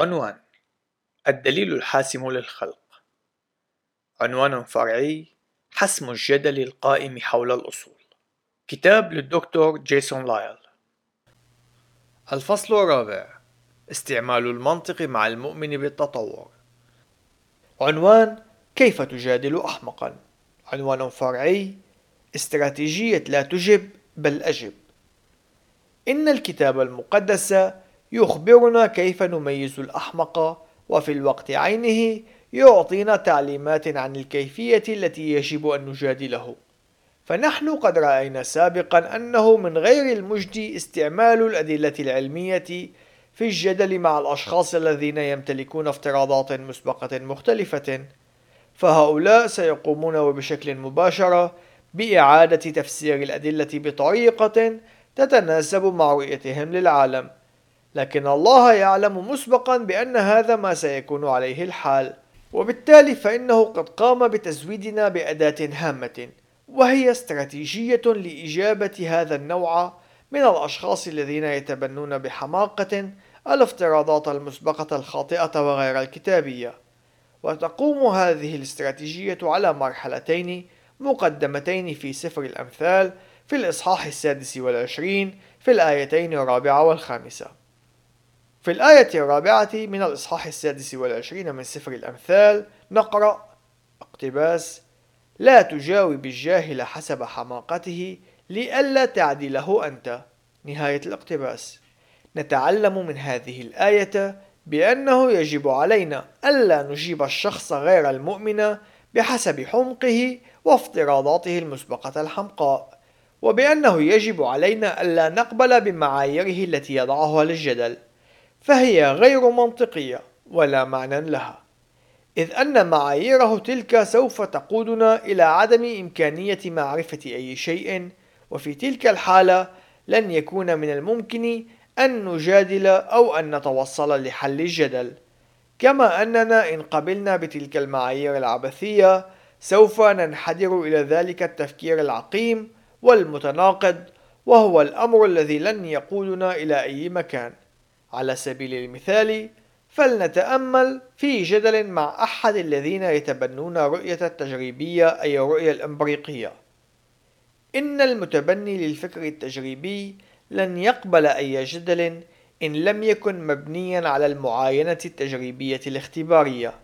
عنوان الدليل الحاسم للخلق. عنوان فرعي حسم الجدل القائم حول الأصول. كتاب للدكتور جيسون لايل. الفصل الرابع استعمال المنطق مع المؤمن بالتطور. عنوان كيف تجادل أحمقا؟ عنوان فرعي استراتيجية لا تجب بل أجب. إن الكتاب المقدس يخبرنا كيف نميز الأحمق وفي الوقت عينه يعطينا تعليمات عن الكيفية التي يجب أن نجادله. فنحن قد رأينا سابقا أنه من غير المجدي استعمال الأدلة العلمية في الجدل مع الأشخاص الذين يمتلكون افتراضات مسبقة مختلفة. فهؤلاء سيقومون وبشكل مباشر بإعادة تفسير الأدلة بطريقة تتناسب مع رؤيتهم للعالم. لكن الله يعلم مسبقا بأن هذا ما سيكون عليه الحال. وبالتالي فإنه قد قام بتزويدنا بأداة هامة وهي استراتيجية لإجابة هذا النوع من الأشخاص الذين يتبنون بحماقة الافتراضات المسبقة الخاطئة وغير الكتابية. وتقوم هذه الاستراتيجية على مرحلتين مقدمتين في سفر الأمثال في الإصحاح السادس والعشرين في الآيتين الرابعة والخامسة. في الآية الرابعة من الإصحاح السادس والعشرين من سفر الأمثال نقرأ اقتباس لا تجاوب الجاهل حسب حماقته لئلا تعدله أنت. نهاية الاقتباس. نتعلم من هذه الآية بأنه يجب علينا ألا نجيب الشخص غير المؤمن بحسب حمقه وافتراضاته المسبقة الحمقاء وبأنه يجب علينا ألا نقبل بمعاييره التي يضعها للجدل. فهي غير منطقية ولا معنى لها. إذ أن معاييره تلك سوف تقودنا إلى عدم إمكانية معرفة أي شيء وفي تلك الحالة لن يكون من الممكن أن نجادل أو أن نتوصل لحل الجدل. كما أننا إن قبلنا بتلك المعايير العبثية سوف ننحدر إلى ذلك التفكير العقيم والمتناقض وهو الأمر الذي لن يقودنا إلى أي مكان. على سبيل المثال فلنتأمل في جدل مع أحد الذين يتبنون رؤية التجريبية أي الرؤية الإمبريقية إن المتبني للفكر التجريبي لن يقبل أي جدل إن لم يكن مبنيا على المعاينة التجريبية الاختبارية.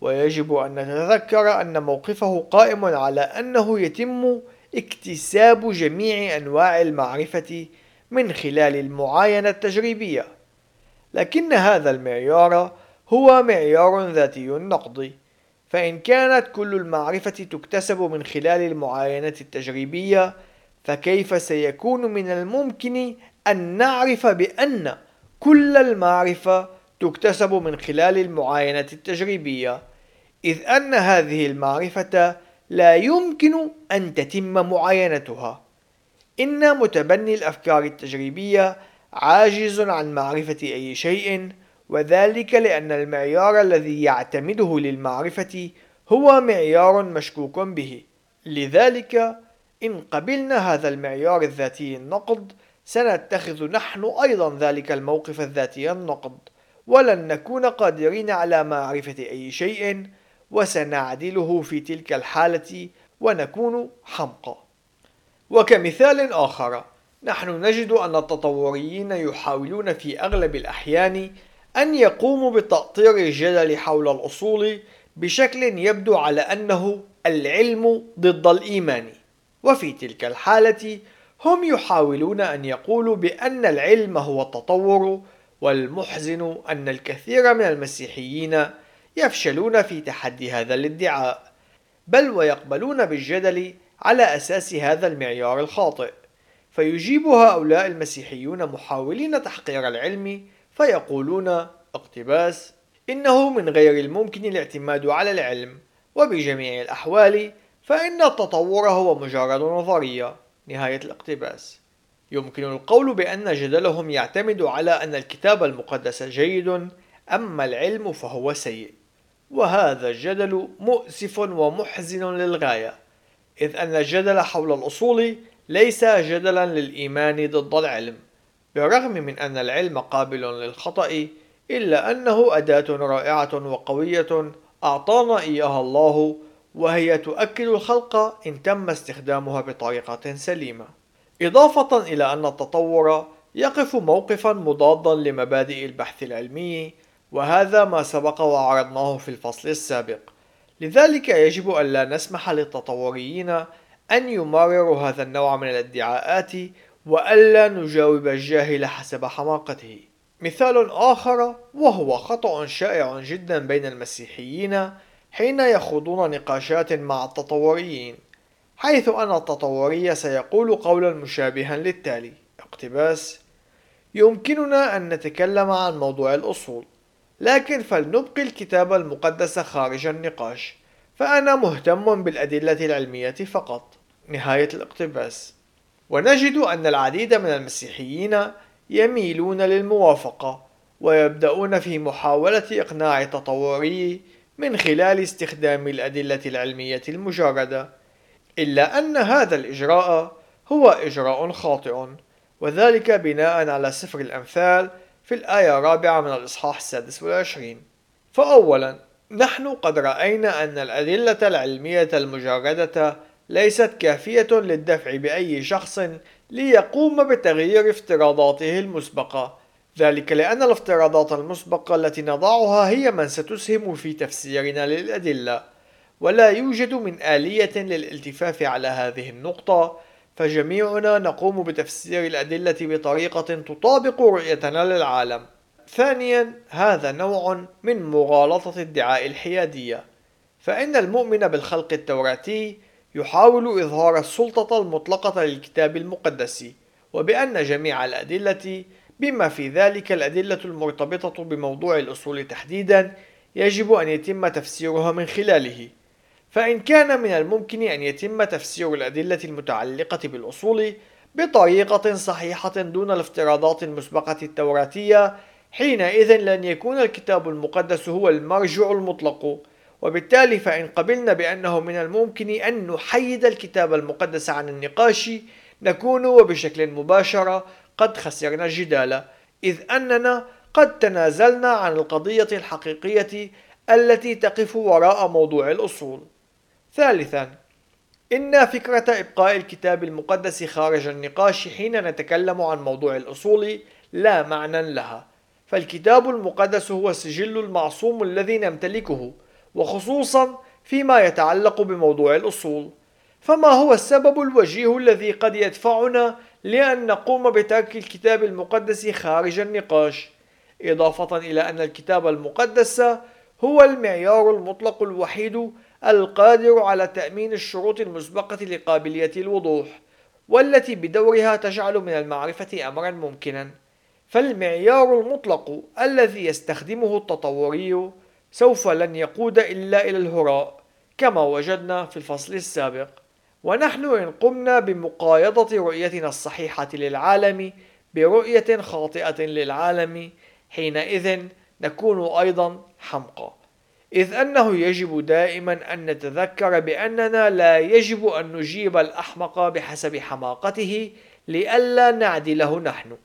ويجب أن نتذكر أن موقفه قائم على أنه يتم اكتساب جميع أنواع المعرفة من خلال المعاينة التجريبية. لكن هذا المعيار هو معيار ذاتي النقد. فإن كانت كل المعرفة تكتسب من خلال المعاينة التجريبية فكيف سيكون من الممكن أن نعرف بأن كل المعرفة تكتسب من خلال المعاينة التجريبية؟ إذ أن هذه المعرفة لا يمكن أن تتم معاينتها. إن متبني الأفكار التجريبية عاجز عن معرفة أي شيء وذلك لأن المعيار الذي يعتمده للمعرفة هو معيار مشكوك به. لذلك إن قبلنا هذا المعيار الذاتي النقد سنتخذ نحن أيضا ذلك الموقف الذاتي النقد ولن نكون قادرين على معرفة أي شيء وسنعدله في تلك الحالة ونكون حمقى. وكمثال آخر نحن نجد أن التطوريين يحاولون في أغلب الأحيان أن يقوموا بتأطير الجدل حول الأصول بشكل يبدو على أنه العلم ضد الإيمان. وفي تلك الحالة هم يحاولون أن يقولوا بأن العلم هو التطور والمحزن أن الكثير من المسيحيين يفشلون في تحدي هذا الادعاء بل ويقبلون بالجدل على أساس هذا المعيار الخاطئ. فيجيب هؤلاء المسيحيون محاولين تحقير العلم فيقولون اقتباس إنه من غير الممكن الاعتماد على العلم وبجميع الأحوال فإن التطور هو مجرد نظرية. نهاية الاقتباس. يمكن القول بأن جدلهم يعتمد على أن الكتاب المقدس جيد أما العلم فهو سيء. وهذا الجدل مؤسف ومحزن للغاية إذ أن الجدل حول الأصول ليس جدلا للإيمان ضد العلم بالرغم من أن العلم قابل للخطأ إلا أنه أداة رائعة وقوية أعطانا إياها الله وهي تؤكد الخلق إن تم استخدامها بطريقة سليمة. إضافة إلى أن التطور يقف موقفا مضادا لمبادئ البحث العلمي وهذا ما سبق وعرضناه في الفصل السابق. لذلك يجب أن لا نسمح للتطوريين أن يمرروا هذا النوع من الادعاءات وألا نجاوب الجاهل حسب حماقته. مثال آخر وهو خطأ شائع جدا بين المسيحيين حين يخوضون نقاشات مع التطوريين حيث أن التطوري سيقول قولا مشابها للتالي اقتباس يمكننا أن نتكلم عن موضوع الأصول لكن فلنبقي الكتاب المقدس خارج النقاش. فأنا مهتم بالأدلة العلمية فقط نهاية الاقتباس. ونجد أن العديد من المسيحيين يميلون للموافقة ويبدأون في محاولة إقناع التطوري من خلال استخدام الأدلة العلمية المجردة. إلا أن هذا الإجراء هو إجراء خاطئ وذلك بناء على سفر الأمثال في الآية الرابعة من الإصحاح السادس والعشرين. فأولا نحن قد رأينا أن الأدلة العلمية المجردة ليست كافية للدفع بأي شخص ليقوم بتغيير افتراضاته المسبقة. ذلك لأن الافتراضات المسبقة التي نضعها هي من ستسهم في تفسيرنا للأدلة ولا يوجد من آلية للالتفاف على هذه النقطة. فجميعنا نقوم بتفسير الأدلة بطريقة تطابق رؤيتنا للعالم. ثانيا هذا نوع من مغالطة ادعاء الحيادية. فإن المؤمن بالخلق التوراتي يحاول إظهار السلطة المطلقة للكتاب المقدس وبأن جميع الأدلة بما في ذلك الأدلة المرتبطة بموضوع الأصول تحديدا يجب أن يتم تفسيرها من خلاله. فإن كان من الممكن أن يتم تفسير الأدلة المتعلقة بالأصول بطريقة صحيحة دون الافتراضات المسبقة التوراتية حينئذ لن يكون الكتاب المقدس هو المرجع المطلق. وبالتالي فإن قبلنا بأنه من الممكن أن نحيد الكتاب المقدس عن النقاش نكون وبشكل مباشر قد خسرنا الجدال إذ أننا قد تنازلنا عن القضية الحقيقية التي تقف وراء موضوع الأصول. ثالثا إن فكرة إبقاء الكتاب المقدس خارج النقاش حين نتكلم عن موضوع الأصول لا معنى لها. فالكتاب المقدس هو السجل المعصوم الذي نمتلكه وخصوصا فيما يتعلق بموضوع الأصول. فما هو السبب الوجيه الذي قد يدفعنا لأن نقوم بترك الكتاب المقدس خارج النقاش؟ إضافة إلى أن الكتاب المقدس هو المعيار المطلق الوحيد القادر على تأمين الشروط المسبقة لقابلية الوضوح والتي بدورها تجعل من المعرفة أمرا ممكنا. فالمعيار المطلق الذي يستخدمه التطوري سوف لن يقود إلا إلى الهراء كما وجدنا في الفصل السابق. ونحن إن قمنا بمقايضة رؤيتنا الصحيحة للعالم برؤية خاطئة للعالم حينئذ نكون أيضا حمقى. إذ أنه يجب دائما أن نتذكر بأننا لا يجب أن نجيب الأحمق بحسب حماقته لئلا نعدله نحن.